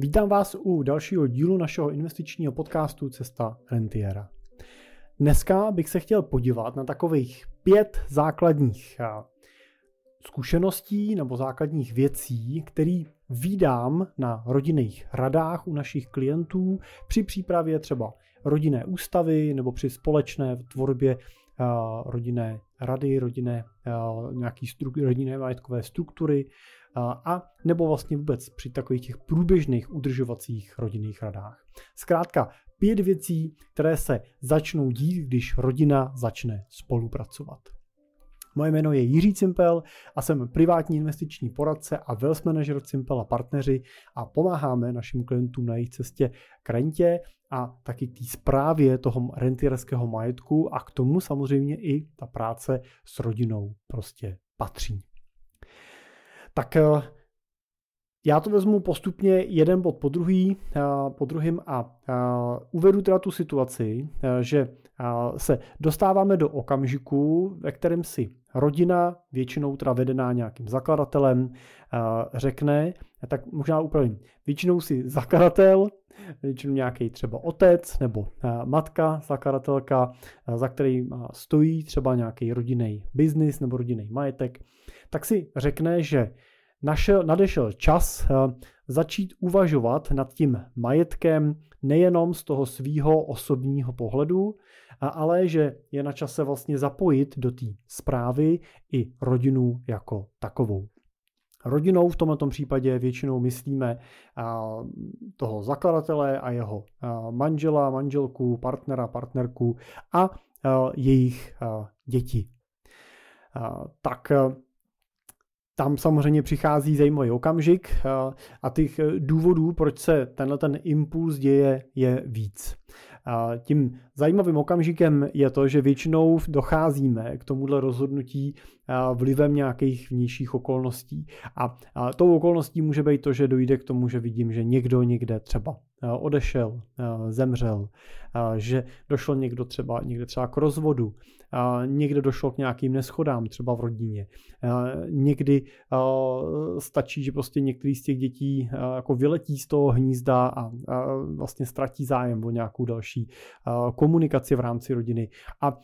Vítám vás u dalšího dílu našeho investičního podcastu Cesta Rentiera. Dneska bych se chtěl podívat na takových pět základních zkušeností nebo základních věcí, které výdám na rodinných radách u našich klientů při přípravě třeba rodinné ústavy nebo při společné tvorbě rodinné rady, rodinné, nějaký stru, rodinné majetkové struktury a nebo vlastně vůbec při takových těch průběžných udržovacích rodinných radách. Zkrátka pět věcí, které se začnou dít, když rodina začne spolupracovat. Moje jméno je Jiří Cimpel a jsem privátní investiční poradce a wealth manager Cimpel a partneři a pomáháme našim klientům na jejich cestě k rentě a taky k té zprávě toho rentierského majetku a k tomu samozřejmě i ta práce s rodinou prostě patří. Tak eh, já to vezmu postupně jeden bod po druhý, eh, po druhým a eh, uvedu teda tu situaci, že se dostáváme do okamžiku, ve kterém si rodina, většinou teda vedená nějakým zakladatelem, řekne, tak možná upravím, většinou si zakladatel, většinou nějaký třeba otec nebo matka, zakladatelka, za který stojí třeba nějaký rodinný biznis nebo rodinný majetek, tak si řekne, že našel, nadešel čas začít uvažovat nad tím majetkem nejenom z toho svýho osobního pohledu, ale že je na čase vlastně zapojit do té zprávy i rodinu jako takovou. Rodinou v tomto případě většinou myslíme toho zakladatele a jeho manžela, manželku, partnera, partnerku a jejich děti. Tak tam samozřejmě přichází zajímavý okamžik a těch důvodů, proč se tenhle ten impuls děje, je víc. Tím zajímavým okamžikem je to, že většinou docházíme k tomuhle rozhodnutí vlivem nějakých vnějších okolností. A tou okolností může být to, že dojde k tomu, že vidím, že někdo někde třeba odešel, zemřel, že došlo někdo třeba, někde třeba k rozvodu, někde došlo k nějakým neschodám třeba v rodině. Někdy stačí, že prostě některý z těch dětí jako vyletí z toho hnízda a vlastně ztratí zájem o nějakou další komunikaci v rámci rodiny. A,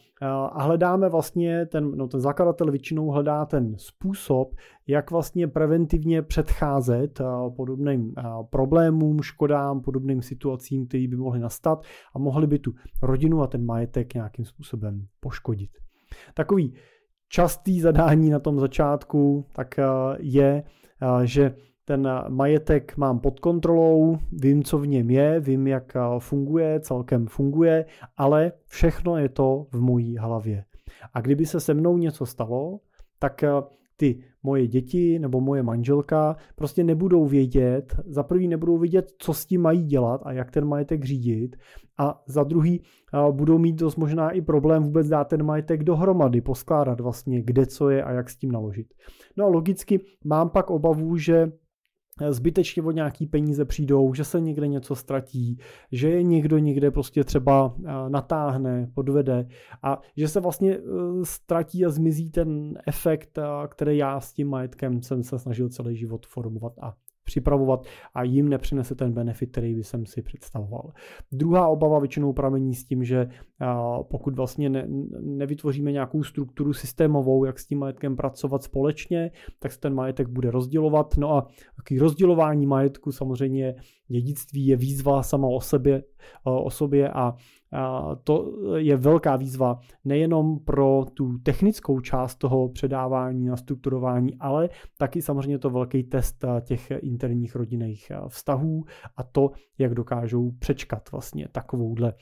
a hledáme vlastně, ten, no ten zakladatel většinou hledá ten způsob, jak vlastně preventivně předcházet podobným problémům, škodám, podobným situacím, které by mohly nastat a mohly by tu rodinu a ten majetek nějakým způsobem poškodit. Takový častý zadání na tom začátku tak je, že ten majetek mám pod kontrolou, vím, co v něm je, vím, jak funguje, celkem funguje, ale všechno je to v mojí hlavě. A kdyby se se mnou něco stalo, tak ty moje děti nebo moje manželka prostě nebudou vědět, za prvý nebudou vědět, co s tím mají dělat a jak ten majetek řídit a za druhý budou mít dost možná i problém vůbec dát ten majetek dohromady, poskládat vlastně kde co je a jak s tím naložit. No a logicky mám pak obavu, že zbytečně od nějaký peníze přijdou, že se někde něco ztratí, že je někdo někde prostě třeba natáhne, podvede a že se vlastně e, ztratí a zmizí ten efekt, který já s tím majetkem jsem se snažil celý život formovat a připravovat a jim nepřinese ten benefit, který by jsem si představoval. Druhá obava většinou pramení s tím, že pokud vlastně ne, nevytvoříme nějakou strukturu systémovou, jak s tím majetkem pracovat společně, tak se ten majetek bude rozdělovat. No a takový rozdělování majetku samozřejmě dědictví je výzva sama o, sebe, o sobě a to je velká výzva nejenom pro tu technickou část toho předávání a strukturování, ale taky samozřejmě to velký test těch interních rodinných vztahů a to, jak dokážou přečkat vlastně takovouhle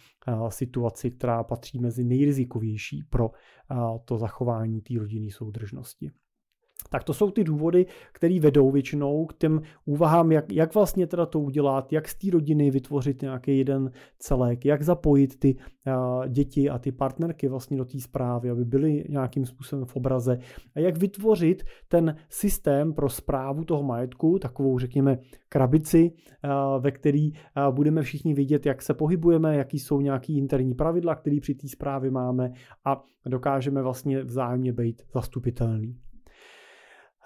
situaci, která patří mezi nejrizikovější pro to zachování té rodinné soudržnosti. Tak to jsou ty důvody, které vedou většinou k těm úvahám, jak, jak vlastně teda to udělat, jak z té rodiny vytvořit nějaký jeden celek, jak zapojit ty děti a ty partnerky vlastně do té zprávy, aby byly nějakým způsobem v obraze a jak vytvořit ten systém pro zprávu toho majetku, takovou řekněme krabici, ve který budeme všichni vidět, jak se pohybujeme, jaký jsou nějaký interní pravidla, které při té zprávě máme a dokážeme vlastně vzájemně být zastupitelný.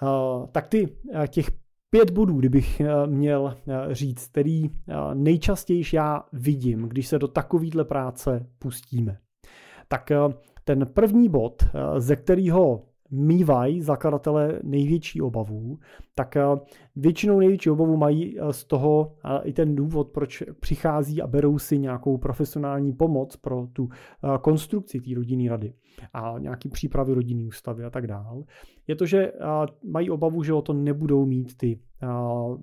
Eh, tak ty, eh, těch Pět bodů, kdybych eh, měl říct, který nejčastěji já vidím, když se do takovýhle práce pustíme. Tak ten první bod, ze kterého mývají zakladatelé největší obavu, tak většinou největší obavu mají z toho i ten důvod, proč přichází a berou si nějakou profesionální pomoc pro tu konstrukci té rodinné rady a nějaký přípravy rodinné ústavy a tak dále, je to, že mají obavu, že o to nebudou mít ty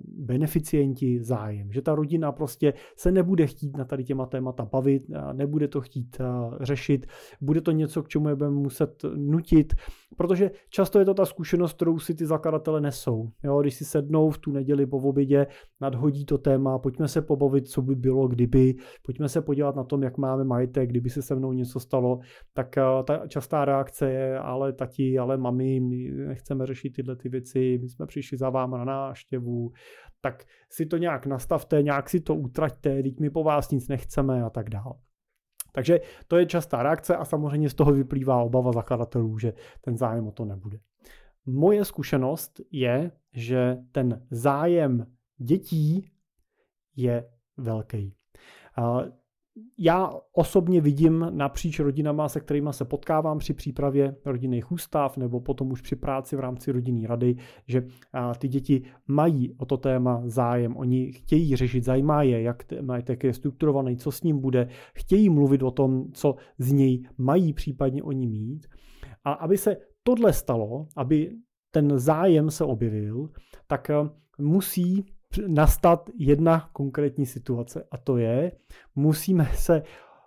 beneficienti zájem. Že ta rodina prostě se nebude chtít na tady těma témata bavit, nebude to chtít řešit, bude to něco, k čemu je budeme muset nutit, protože často je to ta zkušenost, kterou si ty zakladatele nesou. Jo, když si sednou v tu neděli po obědě, nadhodí to téma, pojďme se pobavit, co by bylo, kdyby, pojďme se podívat na tom, jak máme majetek, kdyby se se mnou něco stalo, tak ta častá reakce je, ale tati, ale mami, my nechceme řešit tyhle ty věci, my jsme přišli za váma na náštěvu, tak si to nějak nastavte, nějak si to utraťte, teď my po vás nic nechceme a tak dále. Takže to je častá reakce a samozřejmě z toho vyplývá obava zakladatelů, že ten zájem o to nebude. Moje zkušenost je, že ten zájem dětí je velký já osobně vidím napříč rodinama, se kterými se potkávám při přípravě rodinných ústav nebo potom už při práci v rámci rodinné rady, že ty děti mají o to téma zájem. Oni chtějí řešit, zajímá je, jak majetek je strukturovaný, co s ním bude, chtějí mluvit o tom, co z něj mají případně oni mít. A aby se tohle stalo, aby ten zájem se objevil, tak musí nastat jedna konkrétní situace a to je, musíme se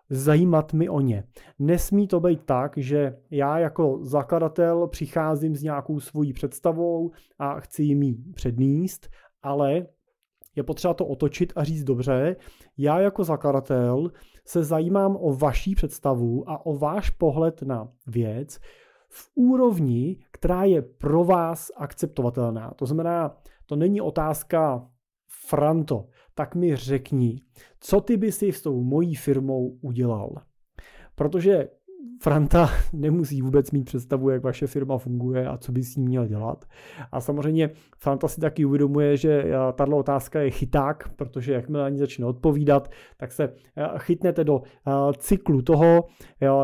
zajímat mi o ně. Nesmí to být tak, že já jako zakladatel přicházím s nějakou svojí představou a chci jim ji předníst, ale je potřeba to otočit a říct dobře, já jako zakladatel se zajímám o vaší představu a o váš pohled na věc v úrovni, která je pro vás akceptovatelná. To znamená, to není otázka Franto, tak mi řekni, co ty by si s tou mojí firmou udělal. Protože Franta nemusí vůbec mít představu, jak vaše firma funguje a co by s ní měl dělat. A samozřejmě Franta si taky uvědomuje, že eh, tahle otázka je chyták, protože jakmile ani začne odpovídat, tak se eh, chytnete do eh, cyklu toho,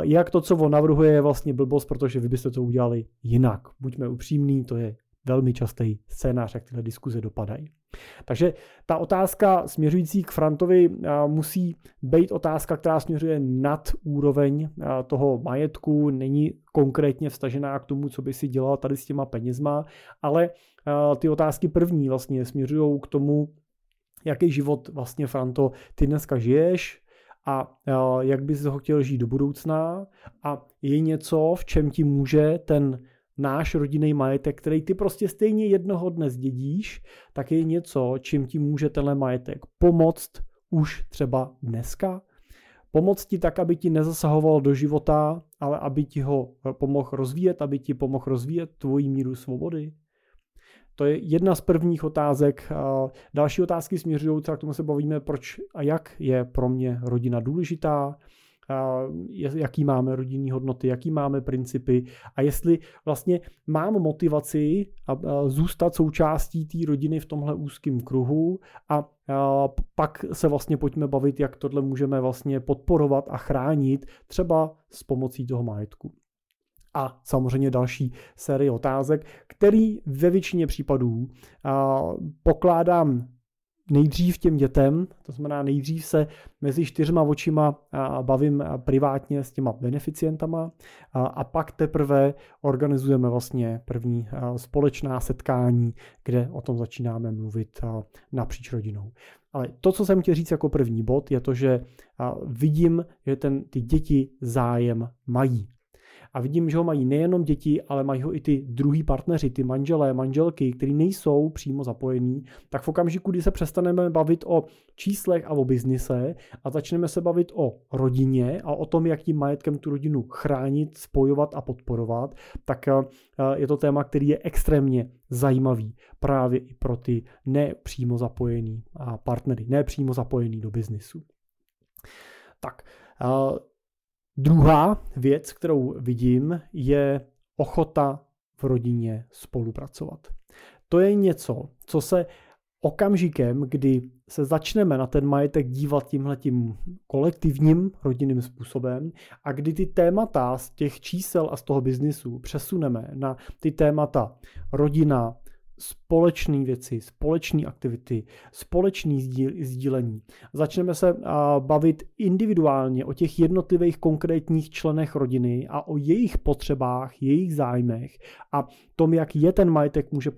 jak to, co on navrhuje, je vlastně blbost, protože vy byste to udělali jinak. Buďme upřímní, to je velmi častý scénář, jak tyhle diskuze dopadají. Takže ta otázka směřující k Frantovi musí být otázka, která směřuje nad úroveň toho majetku, není konkrétně vstažená k tomu, co by si dělal tady s těma penězma, ale ty otázky první vlastně směřují k tomu, jaký život vlastně Franto ty dneska žiješ, a jak bys ho chtěl žít do budoucna a je něco, v čem ti může ten náš rodinný majetek, který ty prostě stejně jednoho dne zdědíš, tak je něco, čím ti může tenhle majetek pomoct už třeba dneska. Pomoct ti tak, aby ti nezasahoval do života, ale aby ti ho pomohl rozvíjet, aby ti pomohl rozvíjet tvoji míru svobody. To je jedna z prvních otázek. Další otázky směřují, k tomu se bavíme, proč a jak je pro mě rodina důležitá, jaký máme rodinní hodnoty, jaký máme principy a jestli vlastně mám motivaci zůstat součástí té rodiny v tomhle úzkém kruhu a pak se vlastně pojďme bavit, jak tohle můžeme vlastně podporovat a chránit třeba s pomocí toho majetku. A samozřejmě další série otázek, který ve většině případů pokládám nejdřív těm dětem, to znamená nejdřív se mezi čtyřma očima bavím privátně s těma beneficientama a pak teprve organizujeme vlastně první společná setkání, kde o tom začínáme mluvit napříč rodinou. Ale to, co jsem chtěl říct jako první bod, je to, že vidím, že ten, ty děti zájem mají a vidím, že ho mají nejenom děti, ale mají ho i ty druhý partneři, ty manželé, manželky, kteří nejsou přímo zapojení, tak v okamžiku, kdy se přestaneme bavit o číslech a o biznise a začneme se bavit o rodině a o tom, jak tím majetkem tu rodinu chránit, spojovat a podporovat, tak eh, je to téma, který je extrémně zajímavý právě i pro ty nepřímo zapojený partnery, nepřímo zapojený do biznisu. Tak, eh, Druhá věc, kterou vidím, je ochota v rodině spolupracovat. to je něco, co se okamžikem, kdy se začneme na ten majetek dívat tímhletím kolektivním rodinným způsobem a kdy ty témata z těch čísel a z toho biznisu přesuneme na ty témata rodina, společné věci, společné aktivity, společné sdílení. Začneme se bavit individuálně o těch jednotlivých konkrétních členech rodiny a o jejich potřebách, jejich zájmech a tom, jak je ten majetek může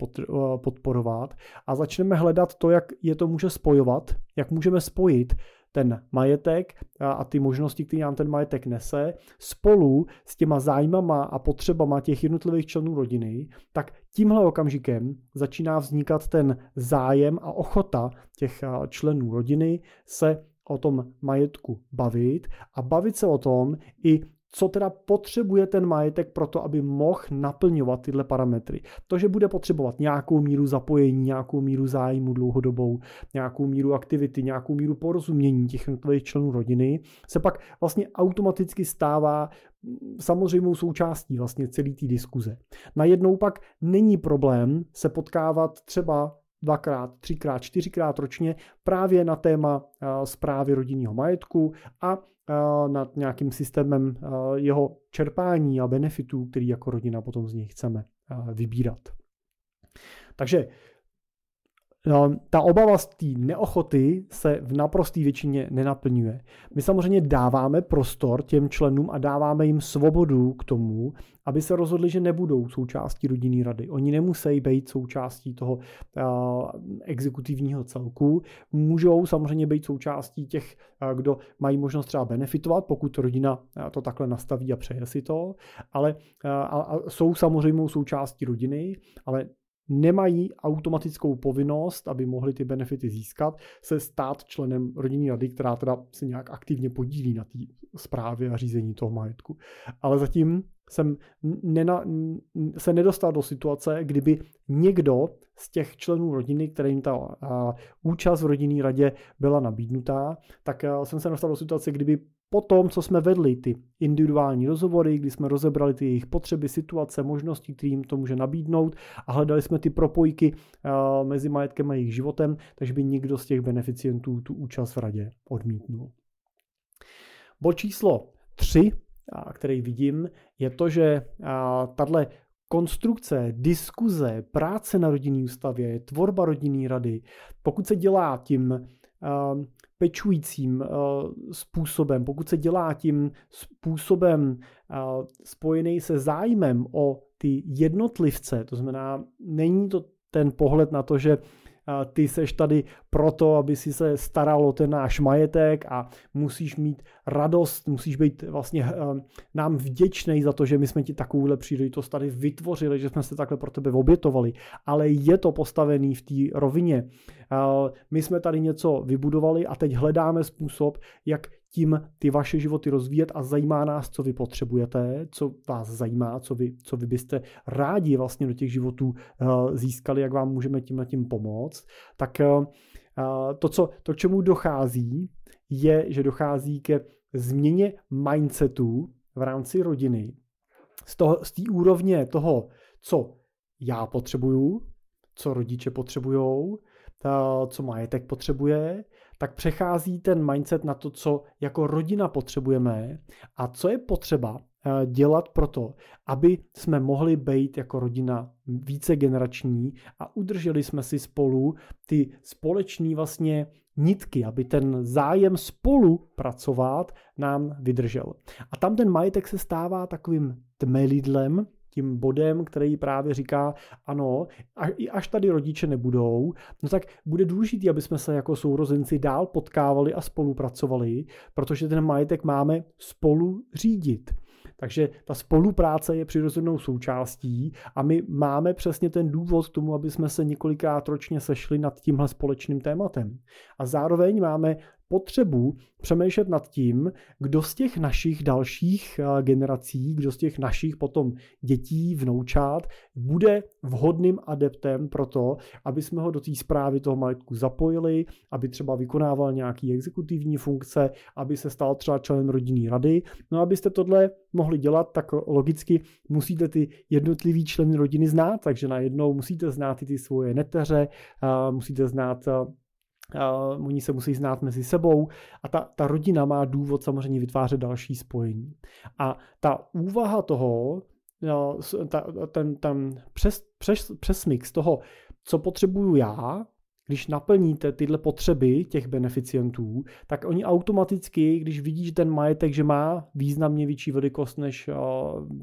podporovat a začneme hledat to, jak je to může spojovat, jak můžeme spojit ten majetek a ty možnosti, které nám ten majetek nese, spolu s těma zájmama a potřebama těch jednotlivých členů rodiny, tak tímhle okamžikem začíná vznikat ten zájem a ochota těch členů rodiny se o tom majetku bavit a bavit se o tom i co teda potřebuje ten majetek pro to, aby mohl naplňovat tyhle parametry. To, že bude potřebovat nějakou míru zapojení, nějakou míru zájmu dlouhodobou, nějakou míru aktivity, nějakou míru porozumění těch jednotlivých členů rodiny, se pak vlastně automaticky stává samozřejmou součástí vlastně celé té diskuze. Najednou pak není problém se potkávat třeba dvakrát, třikrát, čtyřikrát ročně právě na téma zprávy rodinného majetku a nad nějakým systémem jeho čerpání a benefitů, který jako rodina potom z něj chceme vybírat. Takže ta obava z té neochoty se v naprosté většině nenaplňuje. My samozřejmě dáváme prostor těm členům a dáváme jim svobodu k tomu, aby se rozhodli, že nebudou součástí rodinné rady. Oni nemusí být součástí toho uh, exekutivního celku. Můžou samozřejmě být součástí těch, uh, kdo mají možnost třeba benefitovat, pokud rodina uh, to takhle nastaví a přeje si to, ale uh, a, a jsou samozřejmě součástí rodiny, ale nemají automatickou povinnost, aby mohli ty benefity získat, se stát členem rodinné rady, která teda se nějak aktivně podílí na té zprávě a řízení toho majetku. Ale zatím jsem nena, se nedostal do situace, kdyby někdo z těch členů rodiny, kterým ta a, účast v rodinné radě byla nabídnutá, tak a, jsem se dostal do situace, kdyby po tom, co jsme vedli ty individuální rozhovory, kdy jsme rozebrali ty jejich potřeby, situace, možnosti, které jim to může nabídnout a hledali jsme ty propojky uh, mezi majetkem a jejich životem, takže by nikdo z těch beneficientů tu účast v radě odmítnul. Bod číslo 3, který vidím, je to, že tahle konstrukce, diskuze, práce na rodinný ústavě, tvorba rodinný rady, pokud se dělá tím pečujícím uh, způsobem, pokud se dělá tím způsobem uh, spojený se zájmem o ty jednotlivce, to znamená, není to ten pohled na to, že ty seš tady proto, aby si se staral o ten náš majetek a musíš mít radost, musíš být vlastně eh, nám vděčný za to, že my jsme ti takovouhle příležitost tady vytvořili, že jsme se takhle pro tebe obětovali, ale je to postavený v té rovině. Eh, my jsme tady něco vybudovali a teď hledáme způsob, jak tím ty vaše životy rozvíjet a zajímá nás, co vy potřebujete, co vás zajímá, co vy, co vy byste rádi vlastně do těch životů uh, získali, jak vám můžeme tím tím pomoct, tak uh, to, co, to, k čemu dochází, je, že dochází ke změně mindsetu v rámci rodiny. Z, toho, z té úrovně toho, co já potřebuju, co rodiče potřebujou, co majetek potřebuje, tak přechází ten mindset na to, co jako rodina potřebujeme a co je potřeba eh, dělat pro to, aby jsme mohli být jako rodina více generační a udrželi jsme si spolu ty společní vlastně nitky, aby ten zájem spolu pracovat nám vydržel. A tam ten majetek se stává takovým tmelidlem, tím bodem, který právě říká, ano, až tady rodiče nebudou, no tak bude důležité, aby jsme se jako sourozenci dál potkávali a spolupracovali, protože ten majetek máme spolu řídit. Takže ta spolupráce je přirozenou součástí a my máme přesně ten důvod k tomu, aby jsme se několikrát ročně sešli nad tímhle společným tématem. A zároveň máme potřebu přemýšlet nad tím, kdo z těch našich dalších eh, generací, kdo z těch našich potom dětí, vnoučát, bude vhodným adeptem pro to, aby jsme ho do té zprávy toho majetku zapojili, aby třeba vykonával nějaký exekutivní funkce, aby se stal třeba členem rodinné rady. No abyste tohle mohli dělat, tak logicky musíte ty jednotlivý členy rodiny znát, takže najednou musíte znát i ty svoje neteře, musíte znát Uh, oni se musí znát mezi sebou a ta, ta rodina má důvod samozřejmě vytvářet další spojení. A ta úvaha toho, uh, ta, ten, ten přes, přes, přesmix toho, co potřebuju já, když naplníte tyhle potřeby těch beneficientů, tak oni automaticky, když vidí, že ten majetek, že má významně větší velikost, než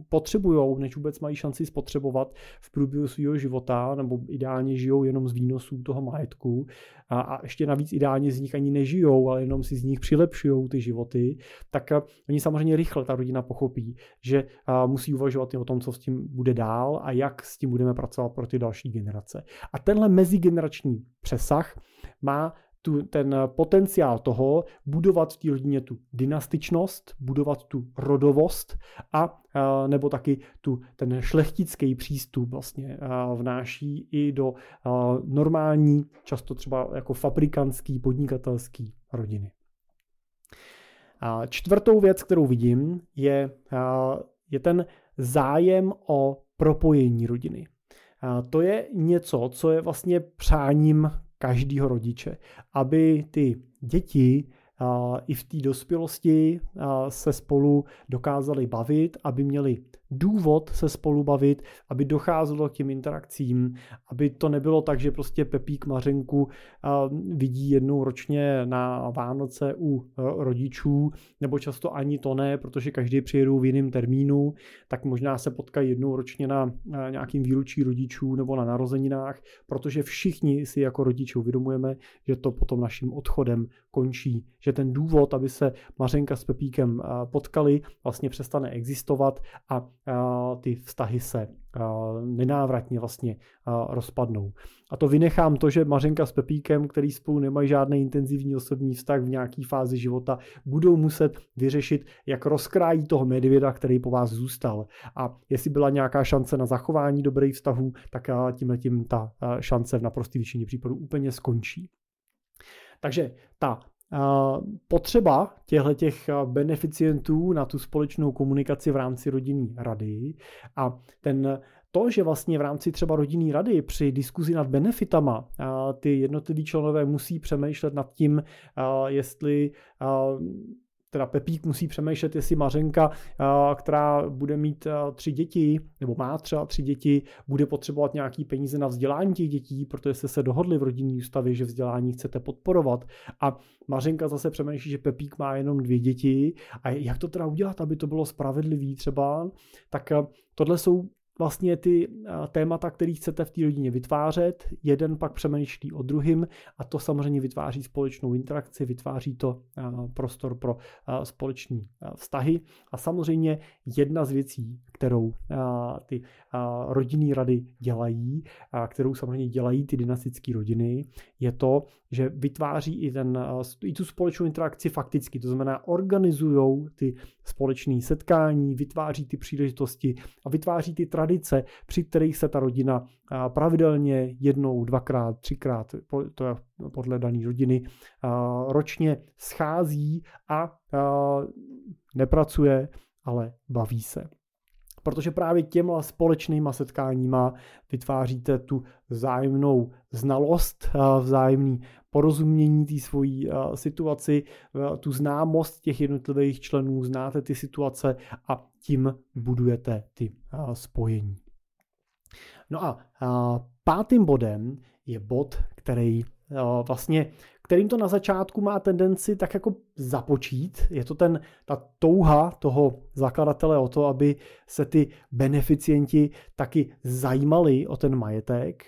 potřebují, než vůbec mají šanci spotřebovat v průběhu svého života, nebo ideálně žijou jenom z výnosů toho majetku, a, a ještě navíc ideálně z nich ani nežijou, ale jenom si z nich přilepšují ty životy, tak uh, oni samozřejmě rychle, ta rodina pochopí, že uh, musí uvažovat i o tom, co s tím bude dál a jak s tím budeme pracovat pro ty další generace. A tenhle mezigenerační přesah má tu, ten potenciál toho budovat v té rodině tu dynastičnost, budovat tu rodovost a nebo taky tu, ten šlechtický přístup vlastně vnáší i do normální, často třeba jako fabrikantský, podnikatelský rodiny. A čtvrtou věc, kterou vidím, je, je ten zájem o propojení rodiny. A to je něco, co je vlastně přáním každého rodiče, aby ty děti i v té dospělosti se spolu dokázali bavit, aby měli důvod se spolu bavit, aby docházelo k těm interakcím, aby to nebylo tak, že prostě Pepík Mařenku vidí jednou ročně na Vánoce u rodičů, nebo často ani to ne, protože každý přijedou v jiném termínu, tak možná se potkají jednou ročně na nějakým výročí rodičů nebo na narozeninách, protože všichni si jako rodiče uvědomujeme, že to potom naším odchodem končí, že ten důvod, aby se Mařenka s Pepíkem potkali, vlastně přestane existovat a ty vztahy se nenávratně vlastně rozpadnou. A to vynechám to, že Mařenka s Pepíkem, který spolu nemají žádný intenzivní osobní vztah v nějaké fázi života, budou muset vyřešit, jak rozkrájí toho medvěda, který po vás zůstal. A jestli byla nějaká šance na zachování dobrých vztahů, tak tímhle tím ta šance v naprosté většině případů úplně skončí. Takže ta potřeba těchto těch beneficientů na tu společnou komunikaci v rámci rodinné rady a ten to, že vlastně v rámci třeba rodinné rady při diskuzi nad benefitama ty jednotliví členové musí přemýšlet nad tím, jestli teda Pepík musí přemýšlet, jestli Mařenka, která bude mít tři děti, nebo má třeba tři děti, bude potřebovat nějaký peníze na vzdělání těch dětí, protože jste se dohodli v rodinní ústavě, že vzdělání chcete podporovat. A Mařenka zase přemýšlí, že Pepík má jenom dvě děti. A jak to teda udělat, aby to bylo spravedlivý třeba? Tak tohle jsou vlastně ty témata, které chcete v té rodině vytvářet, jeden pak přemýšlí o druhým a to samozřejmě vytváří společnou interakci, vytváří to prostor pro společné vztahy. A samozřejmě jedna z věcí, kterou ty rodinné rady dělají, kterou samozřejmě dělají ty dynastické rodiny, je to, že vytváří i, ten, i tu společnou interakci fakticky, to znamená organizují ty společné setkání, vytváří ty příležitosti a vytváří ty tradice, při kterých se ta rodina pravidelně jednou, dvakrát, třikrát, to je podle dané rodiny, ročně schází a nepracuje, ale baví se protože právě těmhle společnýma setkáníma vytváříte tu vzájemnou znalost, vzájemný porozumění té svojí situaci, tu známost těch jednotlivých členů, znáte ty situace a tím budujete ty spojení. No a pátým bodem je bod, který vlastně kterým to na začátku má tendenci tak jako započít. Je to ten, ta touha toho zakladatele o to, aby se ty beneficienti taky zajímali o ten majetek,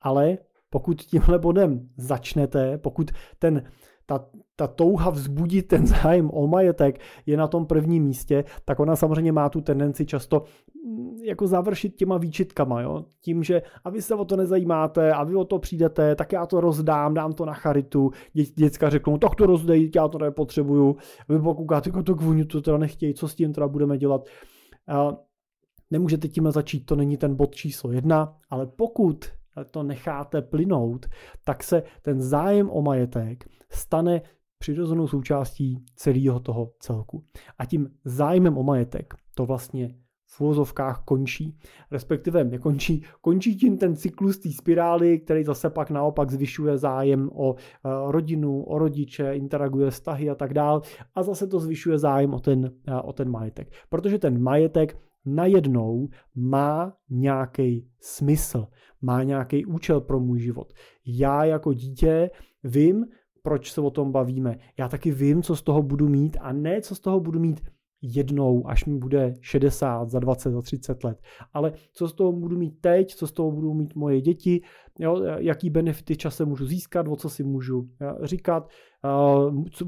ale pokud tímhle bodem začnete, pokud ten, ta, ta touha vzbudit ten zájem o majetek je na tom prvním místě, tak ona samozřejmě má tu tendenci často mm, jako završit těma výčitkama, jo? tím, že a vy se o to nezajímáte a vy o to přijdete, tak já to rozdám, dám to na charitu, Dě, děcka řeknou, tak to rozdej, já to nepotřebuju, vy pokoukáte, jako to kvůni, to teda nechtějí, co s tím teda budeme dělat. A nemůžete tím začít, to není ten bod číslo jedna, ale pokud to necháte plynout, tak se ten zájem o majetek stane přirozenou součástí celého toho celku. A tím zájmem o majetek to vlastně v úvozovkách končí, respektive nekončí, končí tím ten cyklus té spirály, který zase pak naopak zvyšuje zájem o eh, rodinu, o rodiče, interaguje vztahy a tak dál a zase to zvyšuje zájem o ten, eh, o ten majetek. Protože ten majetek najednou má nějaký smysl, má nějaký účel pro můj život. Já jako dítě vím, proč se o tom bavíme. Já taky vím, co z toho budu mít a ne, co z toho budu mít jednou, až mi bude 60, za 20, za 30 let. Ale co z toho budu mít teď, co z toho budou mít moje děti, jo, jaký benefity časem můžu získat, o co si můžu říkat,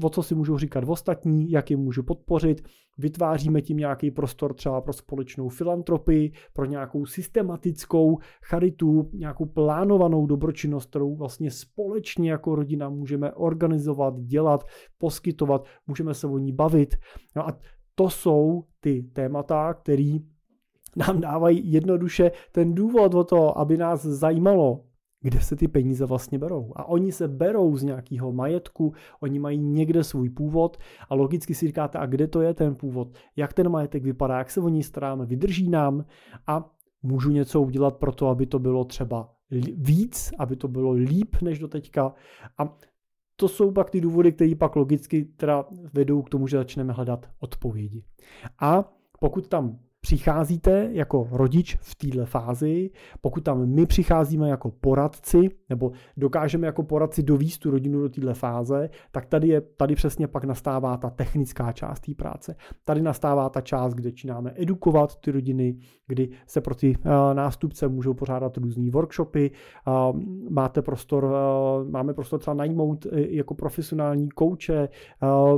o co si můžu říkat v ostatní, jak je můžu podpořit. Vytváříme tím nějaký prostor třeba pro společnou filantropii, pro nějakou systematickou charitu, nějakou plánovanou dobročinnost, kterou vlastně společně jako rodina můžeme organizovat, dělat, poskytovat, můžeme se o ní bavit. No a to jsou ty témata, které nám dávají jednoduše ten důvod o to, aby nás zajímalo, kde se ty peníze vlastně berou. A oni se berou z nějakého majetku, oni mají někde svůj původ a logicky si říkáte, a kde to je ten původ, jak ten majetek vypadá, jak se o něj staráme, vydrží nám a můžu něco udělat pro to, aby to bylo třeba víc, aby to bylo líp než do teďka. A to jsou pak ty důvody, které pak logicky teda vedou k tomu, že začneme hledat odpovědi. A pokud tam přicházíte jako rodič v této fázi, pokud tam my přicházíme jako poradci, nebo dokážeme jako poradci dovíst tu rodinu do této fáze, tak tady, je, tady přesně pak nastává ta technická část té práce. Tady nastává ta část, kde začínáme edukovat ty rodiny, kdy se pro ty uh, nástupce můžou pořádat různé workshopy, uh, máte prostor, uh, máme prostor třeba najmout jako profesionální kouče,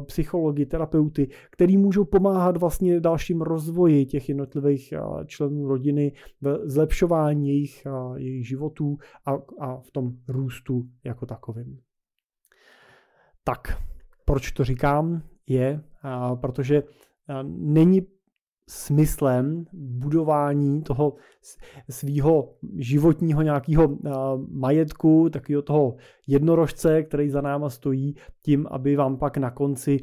psychologi, terapeuty, který můžou pomáhat vlastně dalším rozvoji těch jednotlivých členů rodiny v zlepšování jejich, jejich životů a, a v tom růstu jako takovým. Tak, proč to říkám, je, protože není smyslem budování toho svého životního nějakého majetku, takového toho jednorožce, který za náma stojí, tím, aby vám pak na konci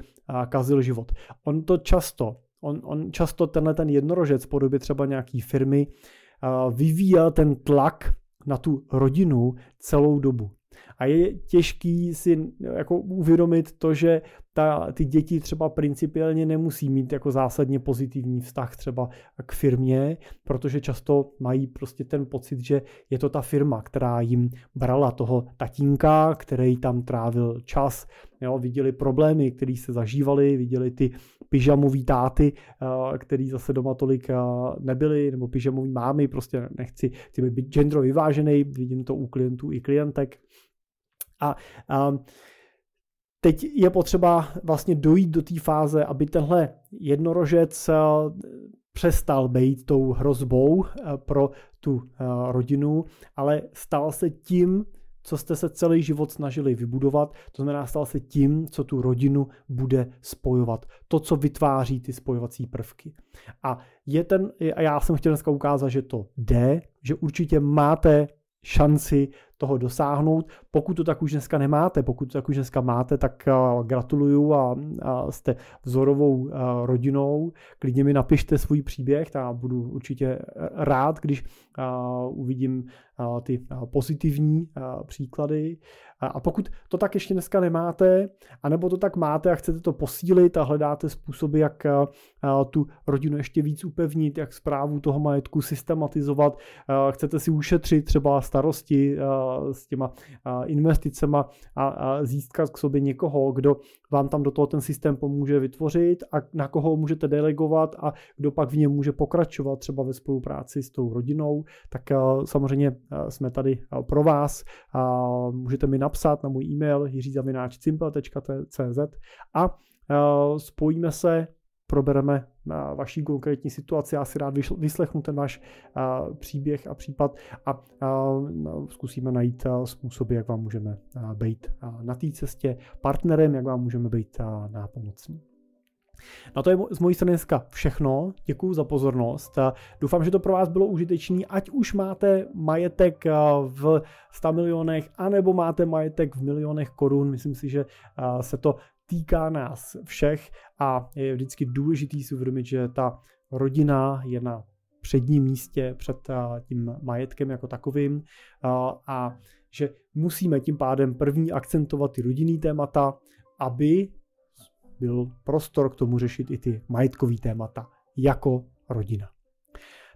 kazil život. On to často on, on často tenhle ten jednorožec v podobě třeba nějaký firmy vyvíjel ten tlak na tu rodinu celou dobu. A je těžký si jako uvědomit to, že ta, ty děti třeba principiálně nemusí mít jako zásadně pozitivní vztah třeba k firmě, protože často mají prostě ten pocit, že je to ta firma, která jim brala toho tatínka, který tam trávil čas, jo, viděli problémy, které se zažívali, viděli ty pyžamový táty, eh, který zase doma tolik eh, nebyli, nebo pyžamový mámy, prostě nechci, chci být genderově vyvážený, vidím to u klientů i klientek. A, a teď je potřeba vlastně dojít do té fáze, aby tenhle jednorožec eh, přestal být tou hrozbou pro tu rodinu, ale stal se tím, co jste se celý život snažili vybudovat, to znamená, stal se tím, co tu rodinu bude spojovat. To, co vytváří ty spojovací prvky. A, je ten, a já jsem chtěl dneska ukázat, že to jde, že určitě máte šanci toho dosáhnout. Pokud to tak už dneska nemáte, pokud to tak už dneska máte, tak gratuluju a, jste vzorovou rodinou. Klidně mi napište svůj příběh, já budu určitě rád, když uvidím ty pozitivní příklady. A pokud to tak ještě dneska nemáte, anebo to tak máte a chcete to posílit a hledáte způsoby, jak tu rodinu ještě víc upevnit, jak zprávu toho majetku systematizovat, chcete si ušetřit třeba starosti s těma investicema a získat k sobě někoho, kdo vám tam do toho ten systém pomůže vytvořit a na koho můžete delegovat a kdo pak v něm může pokračovat třeba ve spolupráci s tou rodinou, tak samozřejmě jsme tady pro vás. Můžete mi napsat na můj e-mail jiřizavináčcimple.cz a spojíme se probereme vaší konkrétní situaci. Já si rád vyslechnu ten váš příběh a případ a no, zkusíme najít způsoby, jak vám můžeme být na té cestě partnerem, jak vám můžeme být nápomocní. No to je z mojí strany dneska všechno. Děkuji za pozornost. Doufám, že to pro vás bylo užitečné, ať už máte majetek v 100 milionech, anebo máte majetek v milionech korun. Myslím si, že se to týká nás všech a je vždycky důležitý si uvědomit, že ta rodina je na předním místě před tím majetkem jako takovým a že musíme tím pádem první akcentovat ty rodinný témata, aby byl prostor k tomu řešit i ty majetkové témata jako rodina.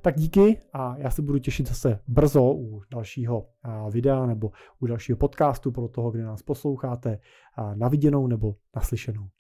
Tak díky a já se budu těšit zase brzo u dalšího videa nebo u dalšího podcastu pro toho, kde nás posloucháte na viděnou nebo naslyšenou.